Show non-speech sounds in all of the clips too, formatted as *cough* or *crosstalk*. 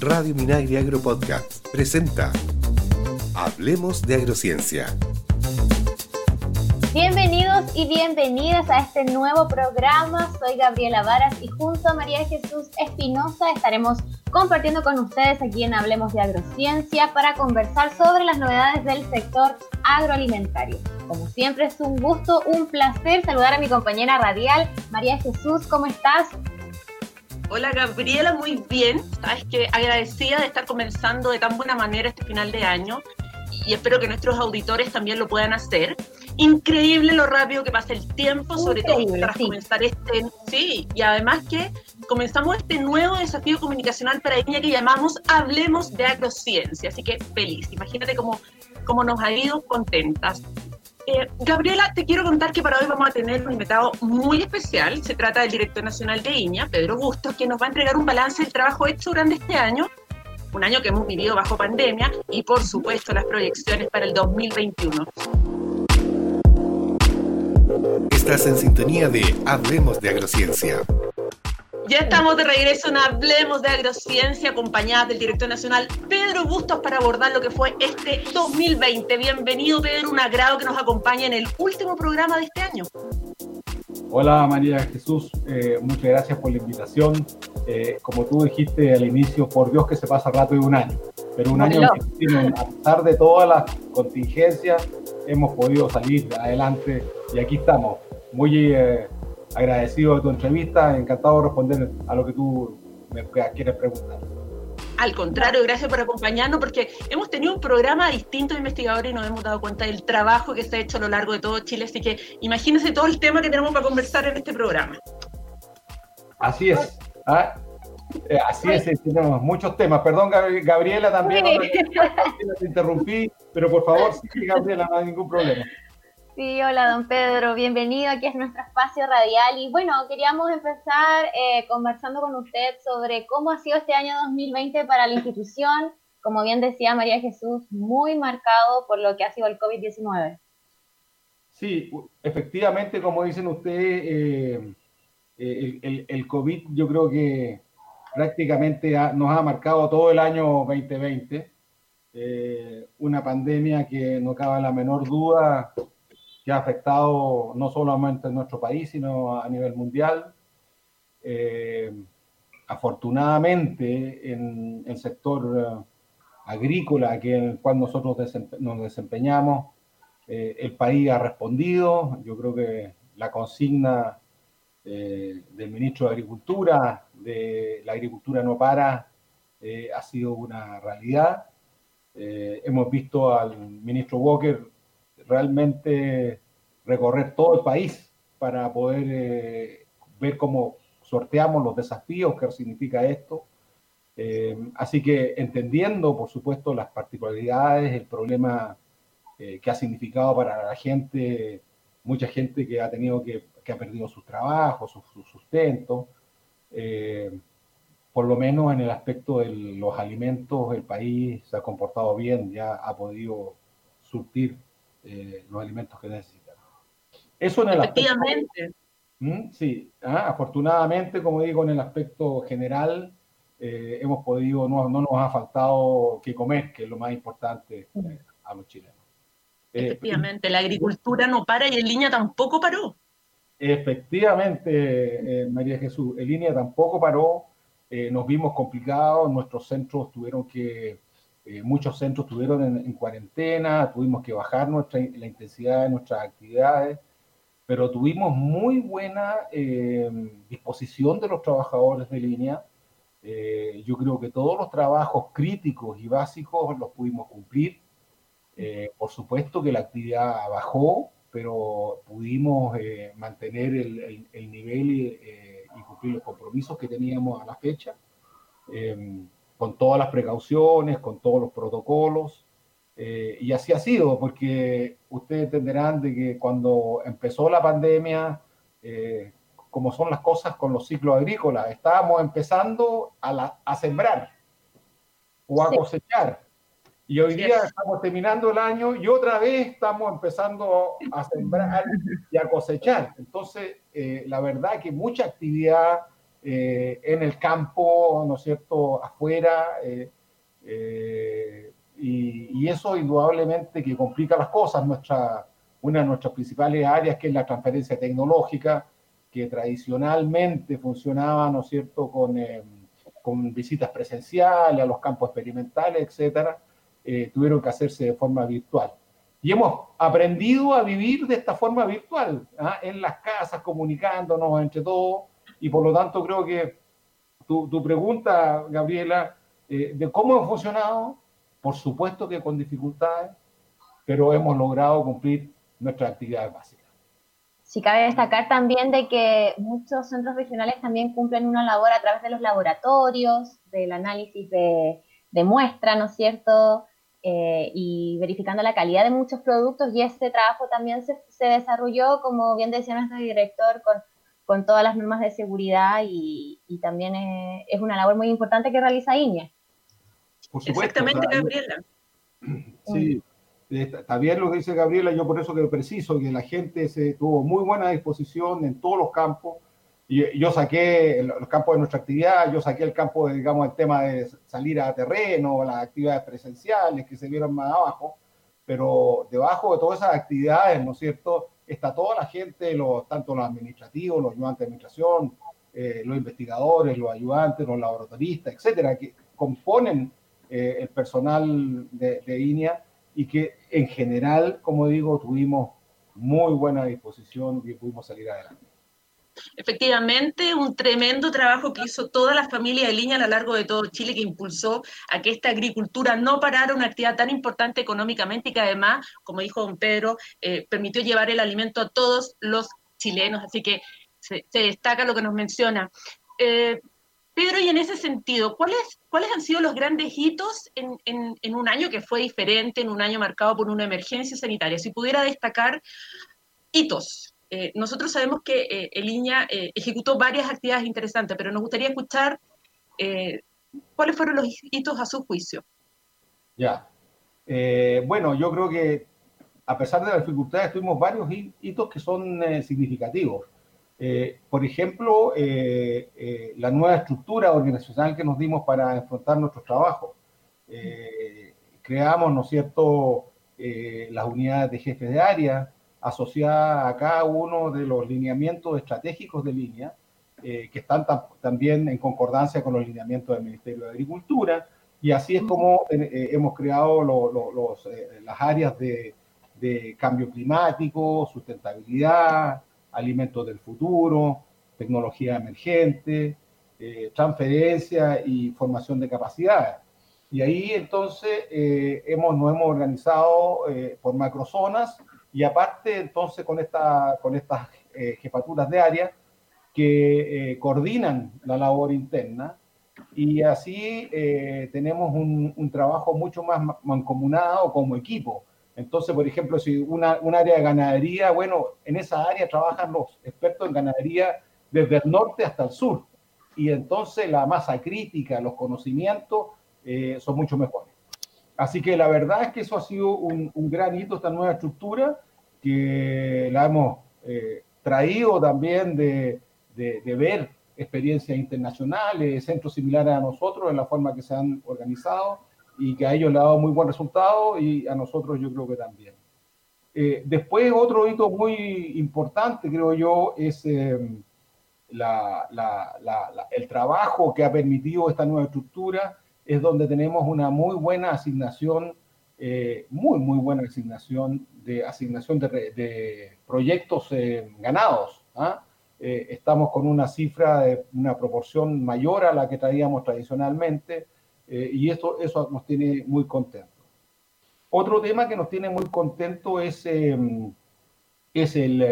Radio Minagri Agro Podcast presenta Hablemos de Agrociencia. Bienvenidos y bienvenidas a este nuevo programa. Soy Gabriela Varas y junto a María Jesús Espinosa estaremos compartiendo con ustedes aquí en Hablemos de Agrociencia para conversar sobre las novedades del sector agroalimentario. Como siempre es un gusto, un placer saludar a mi compañera radial, María Jesús, ¿cómo estás? Hola Gabriela, muy bien. Sabes que agradecida de estar comenzando de tan buena manera este final de año y espero que nuestros auditores también lo puedan hacer. Increíble lo rápido que pasa el tiempo, sobre todo tras comenzar este, sí, y además que comenzamos este nuevo desafío comunicacional para ella que llamamos Hablemos de Agrociencia, así que feliz, imagínate cómo, cómo nos ha ido contentas. Eh, Gabriela, te quiero contar que para hoy vamos a tener un invitado muy especial. Se trata del director nacional de IñA, Pedro Bustos, que nos va a entregar un balance del trabajo hecho durante este año un año que hemos vivido bajo pandemia y por supuesto las proyecciones para el 2021. Estás en sintonía de Hablemos de Agrociencia. Ya estamos de regreso en Hablemos de Agrociencia, acompañada del director nacional Pedro Bustos para abordar lo que fue este 2020. Bienvenido, Pedro, un agrado que nos acompañe en el último programa de este año. Hola María Jesús, eh, muchas gracias por la invitación. Eh, como tú dijiste al inicio, por Dios que se pasa rápido un año, pero un año que, a pesar de todas las contingencias, hemos podido salir adelante y aquí estamos. Muy eh, agradecido de tu entrevista, encantado de responder a lo que tú me quieres preguntar. Al contrario, gracias por acompañarnos porque hemos tenido un programa distinto de investigadores y nos hemos dado cuenta del trabajo que se ha hecho a lo largo de todo Chile. Así que imagínense todo el tema que tenemos para conversar en este programa. Así es. ¿ah? Eh, así es, tenemos muchos temas. Perdón, Gabriela, también *laughs* te interrumpí, pero por favor, sí, Gabriela, no hay ningún problema. Sí, hola don Pedro, bienvenido, aquí es nuestro espacio radial. Y bueno, queríamos empezar eh, conversando con usted sobre cómo ha sido este año 2020 para la institución, como bien decía María Jesús, muy marcado por lo que ha sido el COVID-19. Sí, efectivamente, como dicen ustedes, eh, eh, el, COVID yo creo que prácticamente nos ha marcado todo el año 2020, una pandemia que no cabe la menor duda que ha afectado no solamente en nuestro país, sino a nivel mundial. Eh, afortunadamente, en el sector eh, agrícola, que en el cual nosotros nos desempeñamos, eh, el país ha respondido. Yo creo que la consigna del ministro de Agricultura, de la agricultura no para, ha sido una realidad. hemos visto al ministro Walker realmente recorrer todo el país para poder eh, ver cómo sorteamos los desafíos que significa esto. Eh, así que entendiendo, por supuesto, las particularidades, el problema eh, que ha significado para la gente, mucha gente que ha tenido que, que ha perdido sus trabajos, su, su sustento, por lo menos en el aspecto de los alimentos, el país se ha comportado bien, ya ha podido surtir eh, los alimentos que necesitan. Eso en el Efectivamente. ¿Mm? sí, ah, afortunadamente, como digo, en el aspecto general, eh, hemos podido, no, no, nos ha faltado que comer, que es lo más importante eh, a los chilenos. Efectivamente, la agricultura no para y en línea tampoco paró. Efectivamente, María Jesús, en línea tampoco paró, nos vimos complicados, nuestros centros tuvieron que eh, muchos centros estuvieron en, cuarentena, tuvimos que bajar nuestra, la intensidad de nuestras actividades, pero tuvimos muy buena eh, disposición de los trabajadores de línea. Eh, yo creo que todos los trabajos críticos y básicos los pudimos cumplir. por supuesto que la actividad bajó, pero pudimos mantener el, el, nivel y, y, cumplir los compromisos que teníamos a la fecha con todas las precauciones, con todos los protocolos. Eh, y así ha sido, porque ustedes entenderán de que cuando empezó la pandemia, eh, como son las cosas con los ciclos agrícolas, estábamos empezando a, a sembrar o a cosechar. Y hoy día estamos terminando el año y otra vez estamos empezando a sembrar y a cosechar. Entonces, eh, la verdad que mucha actividad eh, en el campo, ¿no es cierto?, afuera, y, y, eso indudablemente que complica las cosas. Nuestra, una de nuestras principales áreas, que es la transferencia tecnológica, que tradicionalmente funcionaba, ¿no es cierto?, con, con visitas presenciales a los campos experimentales, etcétera, tuvieron que hacerse de forma virtual. Y hemos aprendido a vivir de esta forma virtual, ¿ah? en las casas, comunicándonos entre todos. Y por lo tanto creo que tu, tu pregunta, Gabriela, eh, de cómo hemos funcionado, por supuesto que con dificultades, pero hemos logrado cumplir nuestras actividades básicas. Sí, cabe destacar también de que muchos centros regionales también cumplen una labor a través de los laboratorios, del análisis de, de muestra, ¿no es cierto? Eh, y verificando la calidad de muchos productos y ese trabajo también se, se desarrolló, como bien decía nuestro director, con, con todas las normas de seguridad y, y también es, es, una labor muy importante que realiza. Por supuesto, Exactamente, o sea, Gabriela. *clears throat* Sí, está bien lo que dice Gabriela, yo por eso que preciso que la gente se tuvo muy buena disposición en todos los campos, y yo saqué los campos de nuestra actividad, yo saqué el campo, de, digamos, el tema de salir a terreno, las actividades presenciales que se vieron más abajo, pero debajo de todas esas actividades, ¿no es cierto?, está toda la gente, los, tanto los administrativos, los ayudantes de administración, eh, los investigadores, los ayudantes, los laboratoristas, etcétera, que componen eh, el personal de, de INEA y que en general, como digo, tuvimos muy buena disposición y pudimos salir adelante. Efectivamente, un tremendo trabajo que hizo toda la familia de Línea a lo largo de todo Chile, que impulsó a que esta agricultura no parara una actividad tan importante económicamente y que además, como dijo don Pedro, eh, permitió llevar el alimento a todos los chilenos. Así que se, destaca lo que nos menciona. Eh, Pedro, y en ese sentido, ¿cuáles, ¿cuáles han sido los grandes hitos en, en un año que fue diferente, en un año marcado por una emergencia sanitaria? Si pudiera destacar hitos eh, nosotros sabemos que eh, el INEA eh, ejecutó varias actividades interesantes, pero nos gustaría escuchar eh, cuáles fueron los hitos a su juicio. Ya. Bueno, yo creo que a pesar de las dificultades tuvimos varios hitos que son significativos. por ejemplo, la nueva estructura organizacional que nos dimos para enfrentar nuestros trabajos. creamos, ¿no es cierto?, las unidades de jefes de área, asociada a cada uno de los lineamientos estratégicos de línea, eh, que están tam también en concordancia con los lineamientos del Ministerio de Agricultura, y así es como eh, hemos creado lo, lo, los, eh, las áreas de, de, cambio climático, sustentabilidad, alimentos del futuro, tecnología emergente, eh, transferencia y formación de capacidades. Y ahí entonces hemos, nos hemos organizado por macrozonas y aparte, entonces, con, esta, con estas eh, jefaturas de área que eh, coordinan la labor interna y así eh, tenemos un, un, trabajo mucho más mancomunado como equipo. Entonces, por ejemplo, si una, un área de ganadería, bueno, en esa área trabajan los expertos en ganadería desde el norte hasta el sur. Y entonces la masa crítica, los conocimientos son mucho mejores. Así que la verdad es que eso ha sido un, un gran hito, esta nueva estructura, que la hemos eh, traído también de, de, de, ver experiencias internacionales, centros similares a nosotros, en la forma que se han organizado, y que a ellos le ha dado muy buen resultado, y a nosotros yo creo que también. Eh, después, otro hito muy importante, creo yo, es eh, la, la, la, el trabajo que ha permitido esta nueva estructura es donde tenemos una muy buena asignación, eh, muy, muy buena asignación de asignación de, proyectos eh, ganados. ¿ah? Eh, estamos con una cifra de una proporción mayor a la que traíamos tradicionalmente y esto, eso nos tiene muy contentos. Otro tema que nos tiene muy contentos es, em, es el,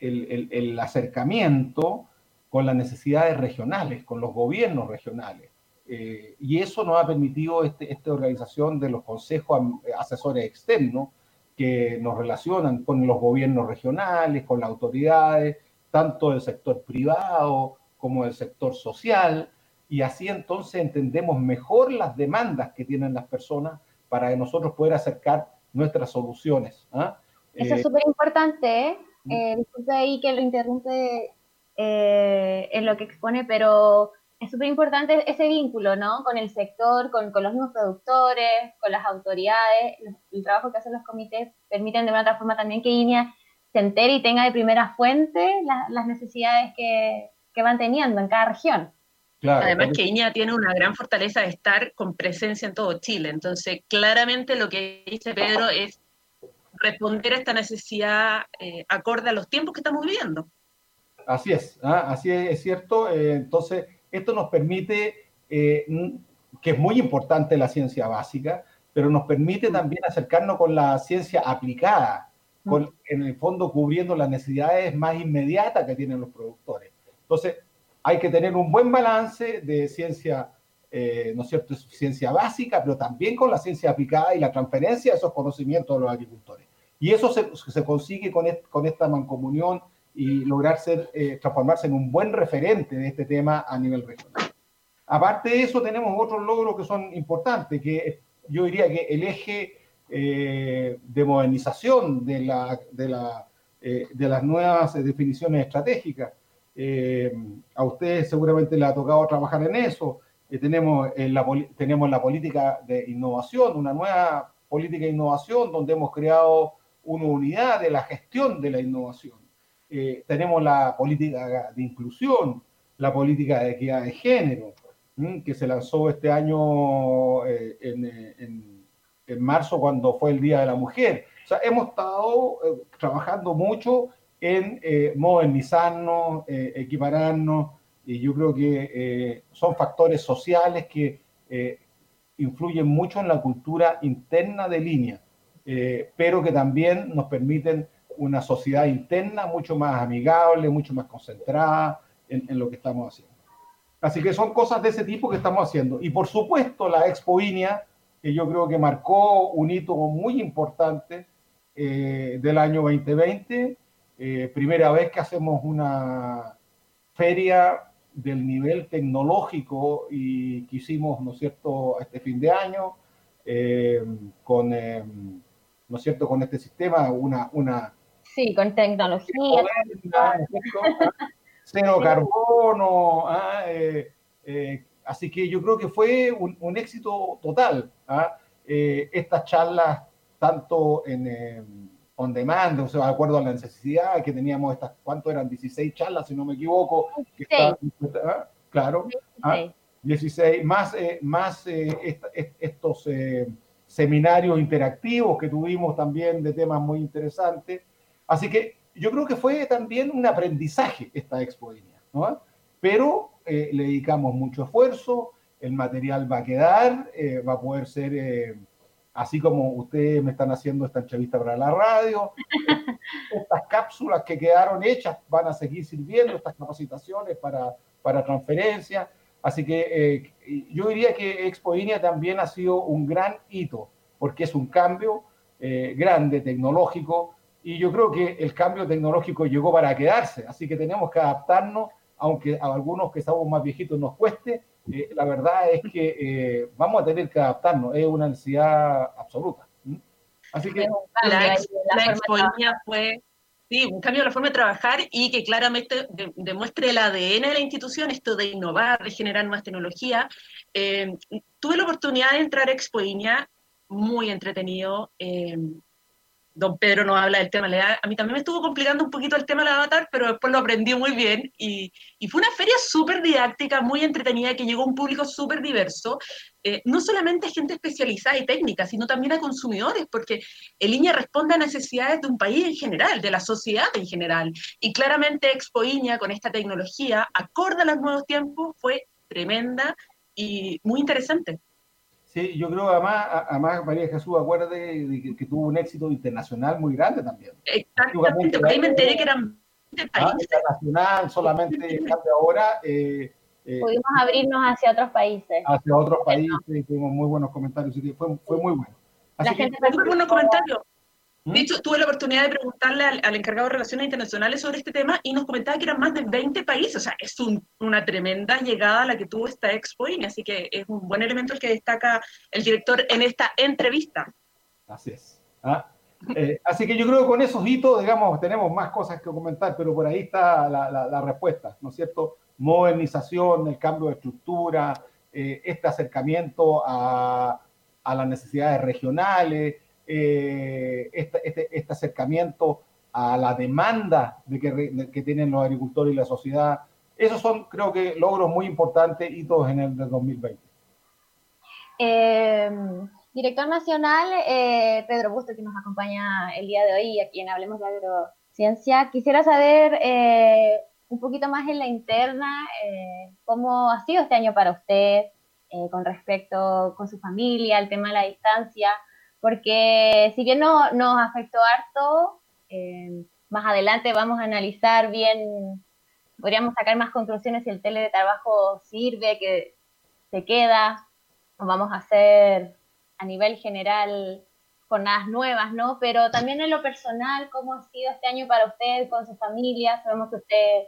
el acercamiento con las necesidades regionales, con los gobiernos regionales. Eh, y eso nos ha permitido este, esta organización de los consejos asesores externos que nos relacionan con los gobiernos regionales, con las autoridades, tanto del sector privado como del sector social, y así entonces entendemos mejor las demandas que tienen las personas para que nosotros poder acercar nuestras soluciones. ¿ah? Eso es eh, súper importante, ¿eh? ¿eh? Disculpe ahí que lo interrumpe eh, en lo que expone, pero es súper importante ese vínculo, ¿no? Con el sector, con, los mismos productores, con las autoridades, el, trabajo que hacen los comités permiten de una otra forma también que INEA se entere y tenga de primera fuente las necesidades que, que van teniendo en cada región. Además que Iña tiene una gran fortaleza de estar con presencia en todo Chile. Entonces, claramente lo que dice Pedro es responder a esta necesidad eh, acorde a los tiempos que estamos viviendo. Así es, ¿ah? así es, cierto. Eh, entonces, esto nos permite, eh, que es muy importante la ciencia básica, pero nos permite también acercarnos con la ciencia aplicada, con, en el fondo cubriendo las necesidades más inmediatas que tienen los productores. Entonces, hay que tener un buen balance de ciencia, eh, ¿no es cierto?, ciencia básica, pero también con la ciencia aplicada y la transferencia de esos conocimientos a los agricultores. Y eso se, se consigue con, con, esta mancomunión y lograr ser, eh, transformarse en un buen referente de este tema a nivel regional. Aparte de eso, tenemos otros logros que son importantes, que yo diría que el eje eh, de modernización de, la, de, la, de las nuevas definiciones estratégicas eh, a ustedes seguramente le ha tocado trabajar en eso. Eh, tenemos, la, tenemos la política de innovación, una nueva política de innovación donde hemos creado una unidad de la gestión de la innovación. Eh, tenemos la política de inclusión, la política de equidad de género, que se lanzó este año en, en, marzo cuando fue el Día de la Mujer. O sea, hemos estado trabajando mucho en eh, modernizarnos, eh, equipararnos, y yo creo que eh, son factores sociales que influyen mucho en la cultura interna de línea, pero que también nos permiten una sociedad interna mucho más amigable, mucho más concentrada en, en, lo que estamos haciendo. Así que son cosas de ese tipo que estamos haciendo. Y por supuesto la Expo INEA, que yo creo que marcó un hito muy importante del año 2020, eh, primera vez que hacemos una feria del nivel tecnológico y que hicimos, ¿no es cierto?, este fin de año, eh, con, eh, ¿no es cierto?, con este sistema, una... una sí, con tecnología. *laughs* Cero carbono. Ah, así que yo creo que fue un, un éxito total. ¿ah? estas charlas, tanto en on demand, o sea, de acuerdo a la necesidad, que teníamos estas, ¿cuánto eran? 16 charlas, si no me equivoco. ¿ah? Claro, 16, ah, más, eh, más eh, estos eh, seminarios interactivos que tuvimos también de temas muy interesantes. Así que yo creo que fue también un aprendizaje esta expo ¿no? Pero le dedicamos mucho esfuerzo, el material va a quedar, va a poder ser así como ustedes me están haciendo esta entrevista para la radio, *laughs* estas cápsulas que quedaron hechas van a seguir sirviendo, estas capacitaciones para, para transferencia. Así que eh, yo diría que Expo también ha sido un gran hito, porque es un cambio eh, grande, tecnológico, y yo creo que el cambio tecnológico llegó para quedarse, así que tenemos que adaptarnos, aunque a algunos que estamos más viejitos nos cueste, eh, la verdad es que eh, vamos a tener que adaptarnos, es una necesidad absoluta. Así que la, la, fue sí, un cambio en la forma de trabajar y que claramente demuestre el ADN de la institución, esto de innovar, de generar más tecnología. Eh, tuve la oportunidad de entrar a Expoinia, muy entretenido don Pedro nos habla del tema. A mí también me estuvo complicando un poquito el tema del avatar, pero después lo aprendí muy bien. Y, fue una feria súper didáctica, muy entretenida, que llegó a un público súper diverso. Eh, no solamente gente especializada y técnica, sino también a consumidores, porque el INEA responde a necesidades de un país en general, de la sociedad en general. Y claramente Expo INEA, con esta tecnología, acorde a los nuevos tiempos, fue tremenda y muy interesante. Sí, yo creo además, además María Jesús, acuérdate de que, tuvo un éxito internacional muy grande también. Exactamente, ahí me enteré que eran ah, internacional, solamente ahora. Eh, eh, Pudimos abrirnos hacia otros países. Hacia otros países, tuvimos muy buenos comentarios, fue, fue muy bueno. Así La gente muy buenos comentarios. ¿Mm? De hecho, tuve la oportunidad de preguntarle al, encargado de Relaciones Internacionales sobre este tema y nos comentaba que eran más de 20 países. O sea, es una tremenda llegada la que tuvo esta Expo así que es un buen elemento el que destaca el director en esta entrevista. Así es. ¿ah? Eh, así que yo creo que con esos hitos, digamos, tenemos más cosas que comentar, pero por ahí está la, la, respuesta, ¿no es cierto? Modernización, el cambio de estructura, eh, este acercamiento a, a, las necesidades regionales, eh, este, este, acercamiento a la demanda de que, que, tienen los agricultores y la sociedad. Esos son, creo que, logros muy importantes, hitos en el 2020. Eh, Director nacional, eh, Pedro Busto, que nos acompaña el día de hoy aquí en Hablemos de Agrociencia. Quisiera saber eh, un poquito más en la interna, eh, cómo ha sido este año para usted con respecto con su familia, el tema de la distancia, porque si bien no, nos afectó harto, más adelante vamos a analizar bien, podríamos sacar más conclusiones si el teletrabajo sirve, que se queda, vamos a hacer a nivel general jornadas nuevas, ¿no? Pero también en lo personal, ¿cómo ha sido este año para usted con su familia? Sabemos que usted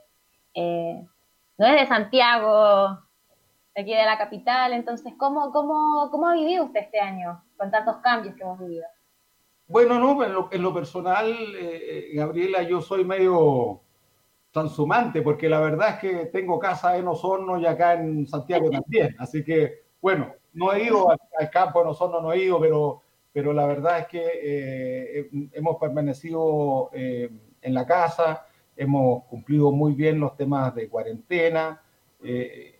eh, no es de Santiago, de aquí de la capital, entonces, ¿cómo, cómo, cómo ha vivido usted este año con tantos cambios que hemos vivido? Bueno, no, en lo, personal, eh, Gabriela, yo soy medio transumante, porque la verdad es que tengo casa en Osorno y acá en Santiago *laughs* también, así que, bueno, no he ido al, campo, nosotros no he ido, pero, pero la verdad es que eh, hemos permanecido eh, en la casa, hemos cumplido muy bien los temas de cuarentena. Eh,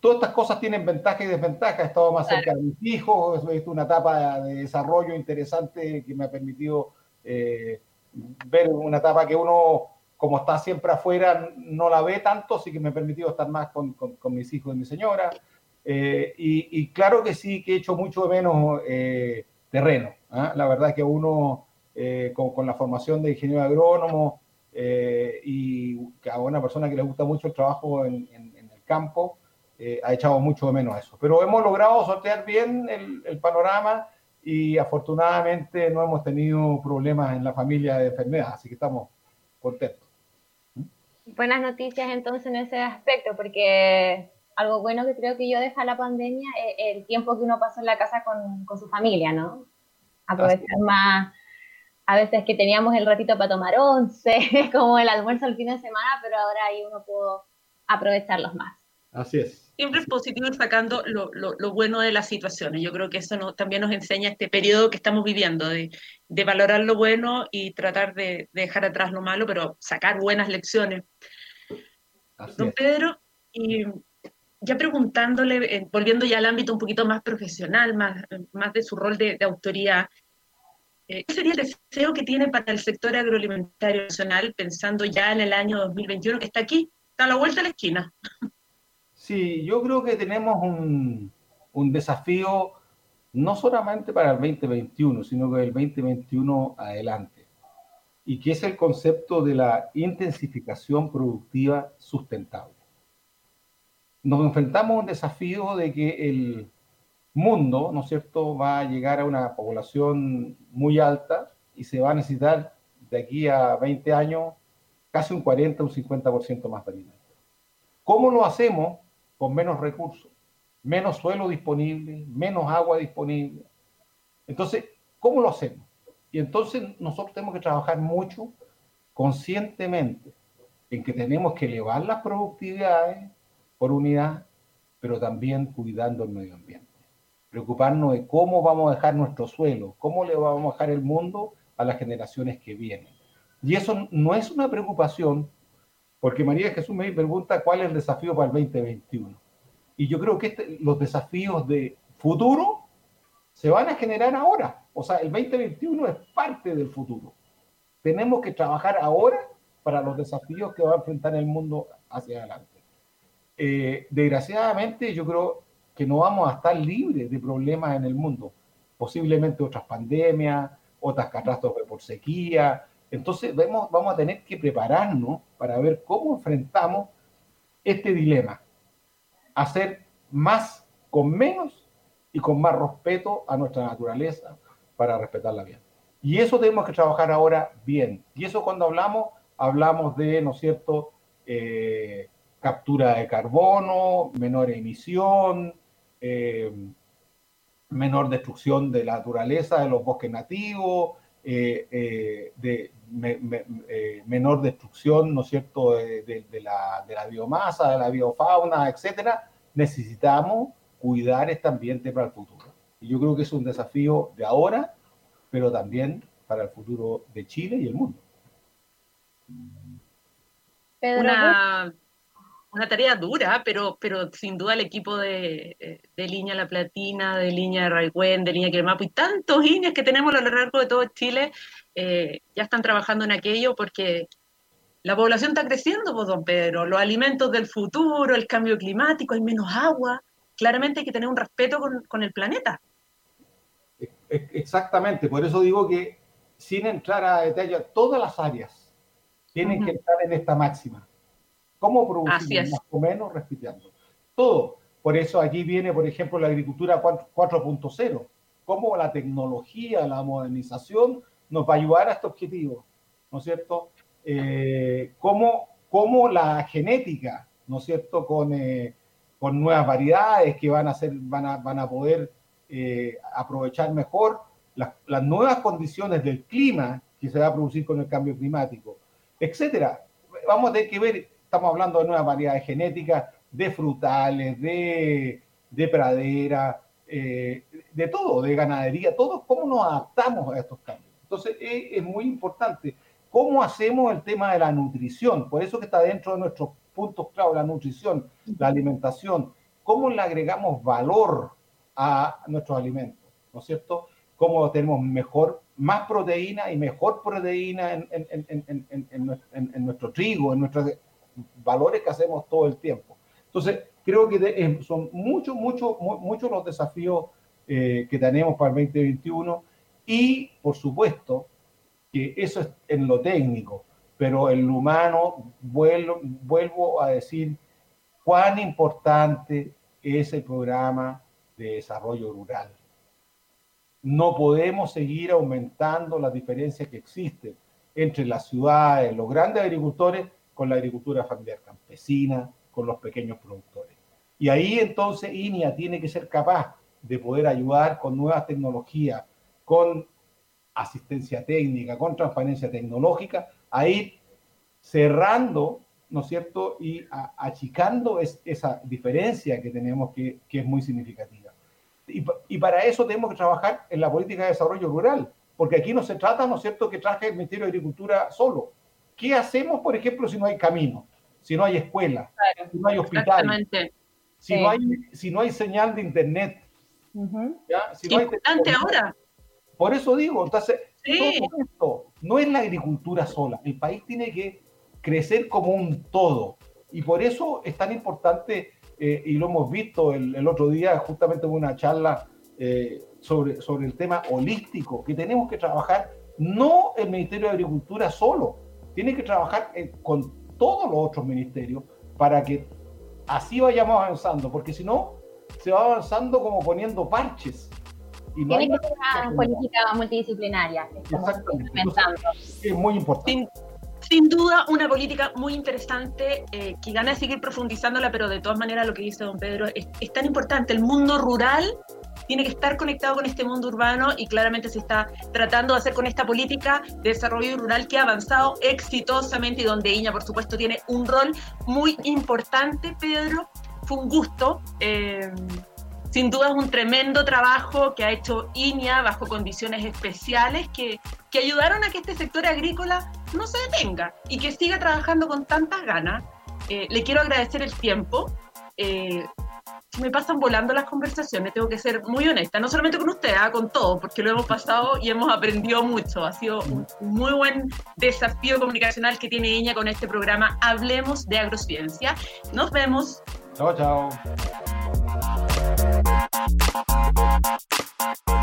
todas estas cosas tienen ventajas y desventajas. He estado más cerca de mis hijos, he visto una etapa de desarrollo interesante que me ha permitido ver una etapa que uno, como está siempre afuera, no la ve tanto, así que me ha permitido estar más con, con mis hijos y mi señora. Eh, y, claro que sí, que he hecho mucho menos eh, terreno. ¿ah? La verdad es que uno, eh, con, la formación de ingeniero agrónomo y a una persona que le gusta mucho el trabajo en, campo, ha echado mucho de menos eso. Pero hemos logrado sortear bien el, el, panorama y afortunadamente no hemos tenido problemas en la familia de enfermedad, así que estamos contentos. Buenas noticias entonces en ese aspecto, porque algo bueno que creo que yo deja la pandemia es el tiempo que uno pasa en la casa con, con su familia, ¿no? Aprovechar más, a veces que teníamos el ratito para tomar once, *laughs* como el almuerzo el fin de semana, pero ahora ahí uno puede aprovecharlos más. Así es. Siempre es positivo ir sacando lo, lo, lo, bueno de las situaciones. Yo creo que eso no, también nos enseña este periodo que estamos viviendo, de, de valorar lo bueno y tratar de, de, dejar atrás lo malo, pero sacar buenas lecciones. Así Don Pedro, y ya preguntándole, eh, volviendo ya al ámbito un poquito más profesional, más, más de su rol de, autoría, eh, ¿qué sería el deseo que tiene para el sector agroalimentario nacional, pensando ya en el año 2021 que está aquí, está a la vuelta de la esquina? Sí, yo creo que tenemos un, un desafío no solamente para el 2021, sino que el 2021 adelante, y que es el concepto de la intensificación productiva sustentable nos enfrentamos a un desafío de que el mundo, ¿no es cierto?, va a llegar a una población muy alta y se va a necesitar de aquí a 20 años casi un 40, un 50% más de alimentos. ¿Cómo lo hacemos? Con menos recursos, menos suelo disponible, menos agua disponible. Entonces, ¿cómo lo hacemos? Y entonces nosotros tenemos que trabajar mucho conscientemente en que tenemos que elevar las productividades, por unidad, pero también cuidando el medio ambiente. Preocuparnos de cómo vamos a dejar nuestro suelo, cómo le vamos a dejar el mundo a las generaciones que vienen. Y eso no es una preocupación, porque María Jesús me pregunta cuál es el desafío para el 2021. Y yo creo que este, los desafíos de futuro se van a generar ahora. O sea, el 2021 es parte del futuro. Tenemos que trabajar ahora para los desafíos que va a enfrentar el mundo hacia adelante. Eh, desgraciadamente yo creo que no vamos a estar libres de problemas en el mundo, posiblemente otras pandemias, otras catástrofes por sequía. Entonces vamos, vamos a tener que prepararnos para ver cómo enfrentamos este dilema. Hacer más con menos y con más respeto a nuestra naturaleza para respetarla bien. Y eso tenemos que trabajar ahora bien. Y eso cuando hablamos, hablamos de, ¿no es cierto?, eh, captura de carbono, menor emisión, eh, menor destrucción de la naturaleza, de los bosques nativos, eh, eh, de eh, menor destrucción, ¿no es cierto?, de, la, de, la, biomasa, de la biofauna, etcétera, necesitamos cuidar este ambiente para el futuro. Y yo creo que es un desafío de ahora, pero también para el futuro de Chile y el mundo. Pedro, una tarea dura, pero, pero sin duda el equipo de, eh, de Línea La Platina, de Línea Raigüen, de Línea Quilmapo y tantos líneas que tenemos a lo largo de todo Chile, eh, ya están trabajando en aquello porque la población está creciendo, pues, don Pedro, los alimentos del futuro, el cambio climático, hay menos agua, claramente hay que tener un respeto con, con el planeta. Exactamente, por eso digo que sin entrar a detalle, todas las áreas tienen que estar en esta máxima ¿Cómo producir más o menos respirando? Todo. Por eso aquí viene, por ejemplo, la agricultura 4.0. Cómo la tecnología, la modernización nos va a ayudar a este objetivo, ¿no es cierto? Eh, cómo, cómo, la genética, ¿no es cierto? Con, eh, con nuevas variedades que van a, ser, van a, van a poder eh, aprovechar mejor las, las nuevas condiciones del clima que se va a producir con el cambio climático, etcétera. Vamos a tener que ver estamos hablando de nuevas variedades genéticas, de frutales, de, de pradera, eh, de todo, de ganadería, todo, cómo nos adaptamos a estos cambios. Entonces, es, muy importante cómo hacemos el tema de la nutrición, por eso que está dentro de nuestros puntos clave, la nutrición, la alimentación, cómo le agregamos valor a nuestros alimentos, ¿no es cierto? Cómo tenemos mejor, más proteína y mejor proteína en, en, en, en nuestro trigo, en nuestra valores que hacemos todo el tiempo. Entonces, creo que eh, son muchos, muchos, muchos los desafíos eh, que tenemos para el 2021 y, por supuesto, que eso es en lo técnico, pero en lo humano, vuelvo, vuelvo a decir cuán importante es el programa de desarrollo rural. No podemos seguir aumentando las diferencias que existen entre las ciudades, los grandes agricultores con la agricultura familiar campesina, con los pequeños productores. Y ahí entonces INIA tiene que ser capaz de poder ayudar con nuevas tecnologías, con asistencia técnica, con transparencia tecnológica, a ir cerrando, ¿no es cierto?, y achicando esa diferencia que tenemos que, que es muy significativa. Y, y, para eso tenemos que trabajar en la política de desarrollo rural, porque aquí no se trata, ¿no es cierto?, que traje el Ministerio de Agricultura solo, ¿Qué hacemos, por ejemplo, si no hay camino, si no hay escuela, si no hay hospital, si, no hay, si no hay señal de internet? Si Importante ahora. Por eso digo, entonces, todo esto no es la agricultura sola. El país tiene que crecer como un todo. Y por eso es tan importante, eh, y lo hemos visto el, otro día, justamente hubo una charla eh, sobre, sobre el tema holístico, que tenemos que trabajar no el Ministerio de Agricultura solo, tiene que trabajar con todos los otros ministerios para que así vayamos avanzando, porque si no, se va avanzando como poniendo parches. Y tiene que ser una política multidisciplinaria. es muy importante. Sin, duda, una política muy interesante eh, que gana de seguir profundizándola, pero de todas maneras lo que dice don Pedro es, es tan importante. El mundo rural tiene que estar conectado con este mundo urbano y claramente se está tratando de hacer con esta política de desarrollo rural que ha avanzado exitosamente y donde Iña, por supuesto, tiene un rol muy importante, Pedro. Fue un gusto. Eh, sin duda es un tremendo trabajo que ha hecho INIA bajo condiciones especiales que, que ayudaron a que este sector agrícola no se detenga y que siga trabajando con tantas ganas. Eh, le quiero agradecer el tiempo. Eh, me pasan volando las conversaciones, tengo que ser muy honesta, no solamente con usted, ah, con todo, porque lo hemos pasado y hemos aprendido mucho. Ha sido un muy buen desafío comunicacional que tiene Iña con este programa Hablemos de Agrociencia. Nos vemos. Chao, chao.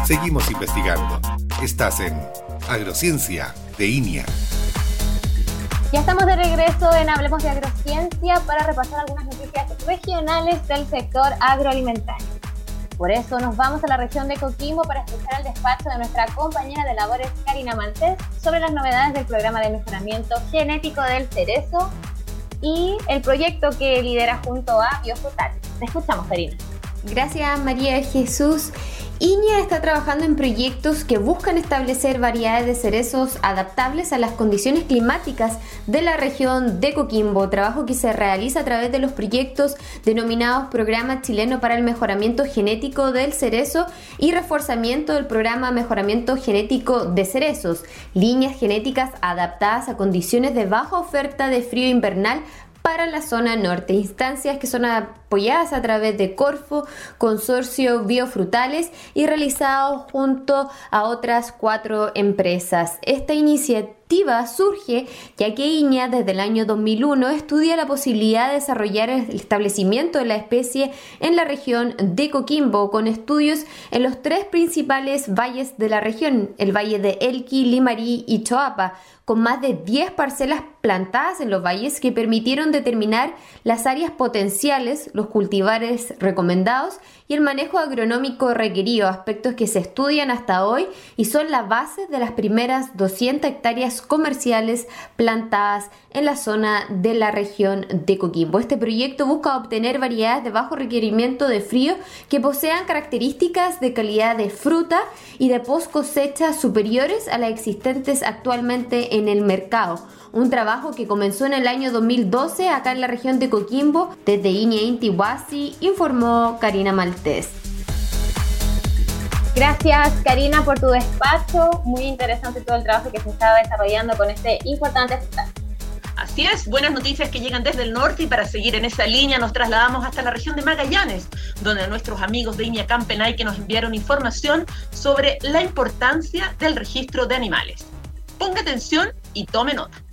Seguimos investigando. Estás en Agrociencia de INIA. Ya estamos de regreso en Hablemos de Agrociencia para repasar algunas noticias regionales del sector agroalimentario. Por eso nos vamos a la región de Coquimbo para escuchar el despacho de nuestra compañera de labores Karina Maltés sobre las novedades del programa de mejoramiento genético del cerezo y el proyecto que lidera junto a Biofrutal. Te escuchamos, Karina. Gracias María Jesús. INEA está trabajando en proyectos que buscan establecer variedades de cerezos adaptables a las condiciones climáticas de la región de Coquimbo, trabajo que se realiza a través de los proyectos denominados Programa Chileno para el Mejoramiento Genético del Cerezo y reforzamiento del Programa Mejoramiento Genético de Cerezos, líneas genéticas adaptadas a condiciones de baja oferta de frío invernal para la zona norte, instancias que son apoyadas a través de Corfo, Consorcio Biofrutales y realizados junto a otras cuatro empresas. Esta iniciativa surge ya que Iña desde el año 2001 estudia la posibilidad de desarrollar el establecimiento de la especie en la región de Coquimbo con estudios en los tres principales valles de la región, el valle de Elqui, Limarí y Choapa, con más de 10 parcelas plantadas en los valles que permitieron determinar las áreas potenciales, los cultivares recomendados y el manejo agronómico requerido, aspectos que se estudian hasta hoy y son la base de las primeras 200 hectáreas comerciales plantadas en la zona de la región de Coquimbo. Este proyecto busca obtener variedades de bajo requerimiento de frío que posean características de calidad de fruta y de post cosecha superiores a las existentes actualmente en el mercado un trabajo que comenzó en el año 2012 acá en la región de Coquimbo. Desde Inia Intihuasi informó Karina Maltés. Gracias Karina por tu despacho, muy interesante todo el trabajo que se estaba desarrollando con este importante Así es, buenas noticias que llegan desde el norte y para seguir en esa línea nos trasladamos hasta la región de Magallanes, donde nuestros amigos de Iña Campenay que nos enviaron información sobre la importancia del registro de animales. Ponga atención y tome nota.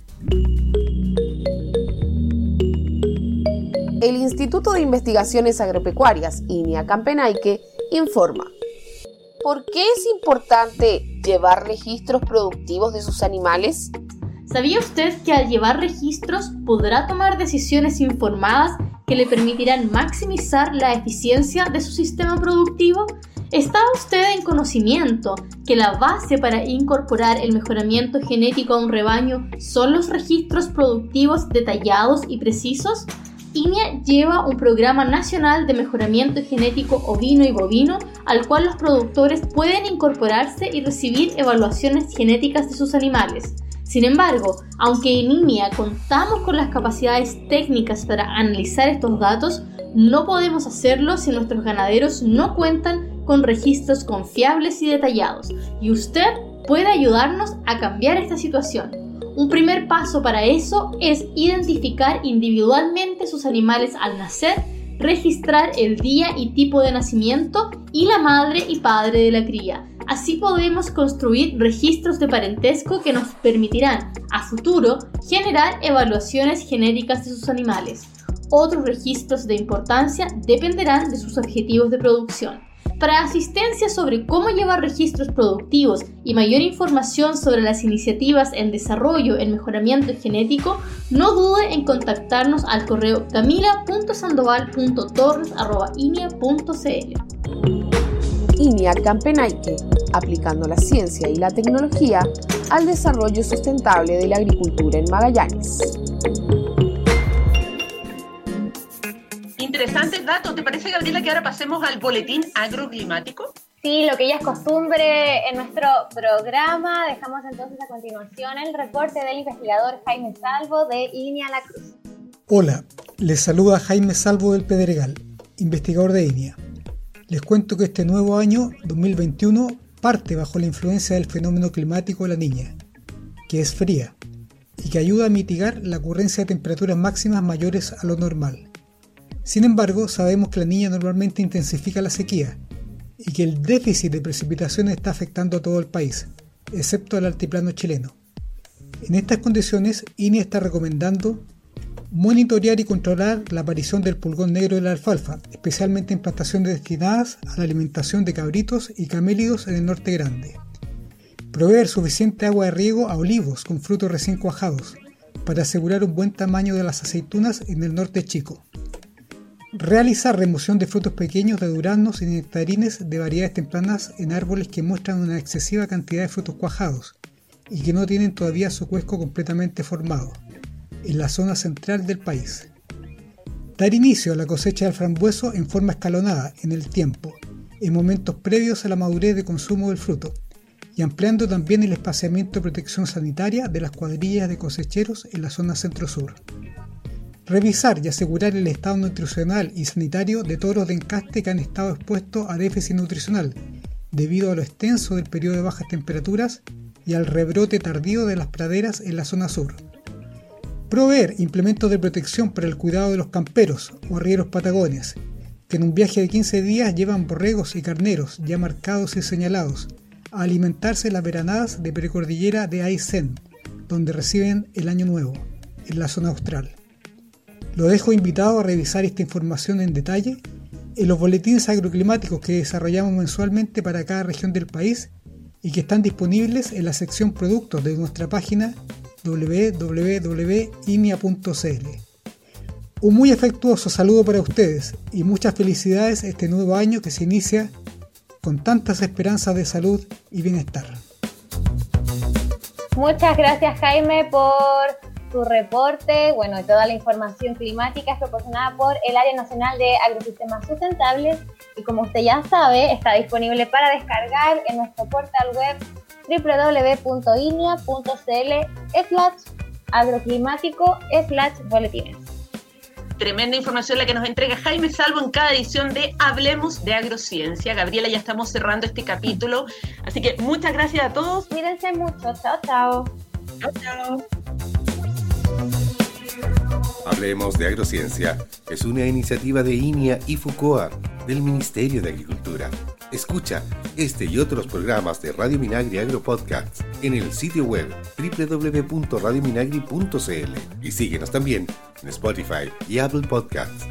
El Instituto de Investigaciones Agropecuarias, INIA Campenaique, informa. ¿Por qué es importante llevar registros productivos de sus animales? ¿Sabía usted que al llevar registros podrá tomar decisiones informadas que le permitirán maximizar la eficiencia de su sistema productivo? ¿Está usted en conocimiento que la base para incorporar el mejoramiento genético a un rebaño son los registros productivos detallados y precisos? INEA lleva un programa nacional de mejoramiento genético ovino y bovino al cual los productores pueden incorporarse y recibir evaluaciones genéticas de sus animales. Sin embargo, aunque en INEA contamos con las capacidades técnicas para analizar estos datos, no podemos hacerlo si nuestros ganaderos no cuentan con registros confiables y detallados, y usted puede ayudarnos a cambiar esta situación. Un primer paso para eso es identificar individualmente sus animales al nacer, registrar el día y tipo de nacimiento y la madre y padre de la cría. Así podemos construir registros de parentesco que nos permitirán a futuro generar evaluaciones genéticas de sus animales. Otros registros de importancia dependerán de sus objetivos de producción. Para asistencia sobre cómo llevar registros productivos y mayor información sobre las iniciativas en desarrollo en mejoramiento genético, no dude en contactarnos al correo camila.sandoval.torres.inia.cl. INIA Campenaique, aplicando la ciencia y la tecnología al desarrollo sustentable de la agricultura en Magallanes. interesantes datos. ¿Te parece, Gabriela, que ahora pasemos al boletín agroclimático? Sí, lo que ya es costumbre en nuestro programa. Dejamos entonces a continuación el reporte del investigador Jaime Salvo de INEA La Cruz. Hola, les saluda Jaime Salvo del Pedregal, investigador de INEA. Les cuento que este nuevo año, 2021, parte bajo la influencia del fenómeno climático de la niña, que es fría y que ayuda a mitigar la ocurrencia de temperaturas máximas mayores a lo normal. Sin embargo, sabemos que la niña normalmente intensifica la sequía y que el déficit de precipitaciones está afectando a todo el país, excepto al altiplano chileno. En estas condiciones, INE está recomendando monitorear y controlar la aparición del pulgón negro de la alfalfa, especialmente en plantaciones destinadas a la alimentación de cabritos y camélidos en el norte grande. Proveer suficiente agua de riego a olivos con frutos recién cuajados, para asegurar un buen tamaño de las aceitunas en el norte chico Realizar remoción de frutos pequeños de duranos y nectarines de variedades tempranas en árboles que muestran una excesiva cantidad de frutos cuajados y que no tienen todavía su cuesco completamente formado, en la zona central del país. Dar inicio a la cosecha del frambueso en forma escalonada en el tiempo, en momentos previos a la madurez de consumo del fruto, y ampliando también el espaciamiento de protección sanitaria de las cuadrillas de cosecheros en la zona centro-sur. Revisar y asegurar el estado nutricional y sanitario de toros de encaste que han estado expuestos a déficit nutricional debido a lo extenso del periodo de bajas temperaturas y al rebrote tardío de las praderas en la zona sur. Proveer implementos de protección para el cuidado de los camperos o arrieros patagones, que en un viaje de 15 días llevan borregos y carneros ya marcados y señalados a alimentarse las veranadas de precordillera de Aysén, donde reciben el año nuevo, en la zona austral. Lo dejo invitado a revisar esta información en detalle en los boletines agroclimáticos que desarrollamos mensualmente para cada región del país y que están disponibles en la sección productos de nuestra página www.inia.cl. Un muy afectuoso saludo para ustedes y muchas felicidades este nuevo año que se inicia con tantas esperanzas de salud y bienestar. Muchas gracias Jaime por tu reporte, bueno, y toda la información climática es proporcionada por el Área Nacional de Agrosistemas Sustentables y como usted ya sabe, está disponible para descargar en nuestro portal web www.inia.cl slash agroclimático slash boletines. Tremenda información la que nos entrega Jaime Salvo en cada edición de Hablemos de Agrociencia. Gabriela, ya estamos cerrando este capítulo, así que muchas gracias a todos. Cuídense mucho, chao, chao. Chao, chao. Hablemos de Agrociencia es una iniciativa de INIA y FUCOA del Ministerio de Agricultura. Escucha este y otros programas de Radio Minagri Agro Podcasts en el sitio web www.radiominagri.cl y síguenos también en Spotify y Apple Podcasts.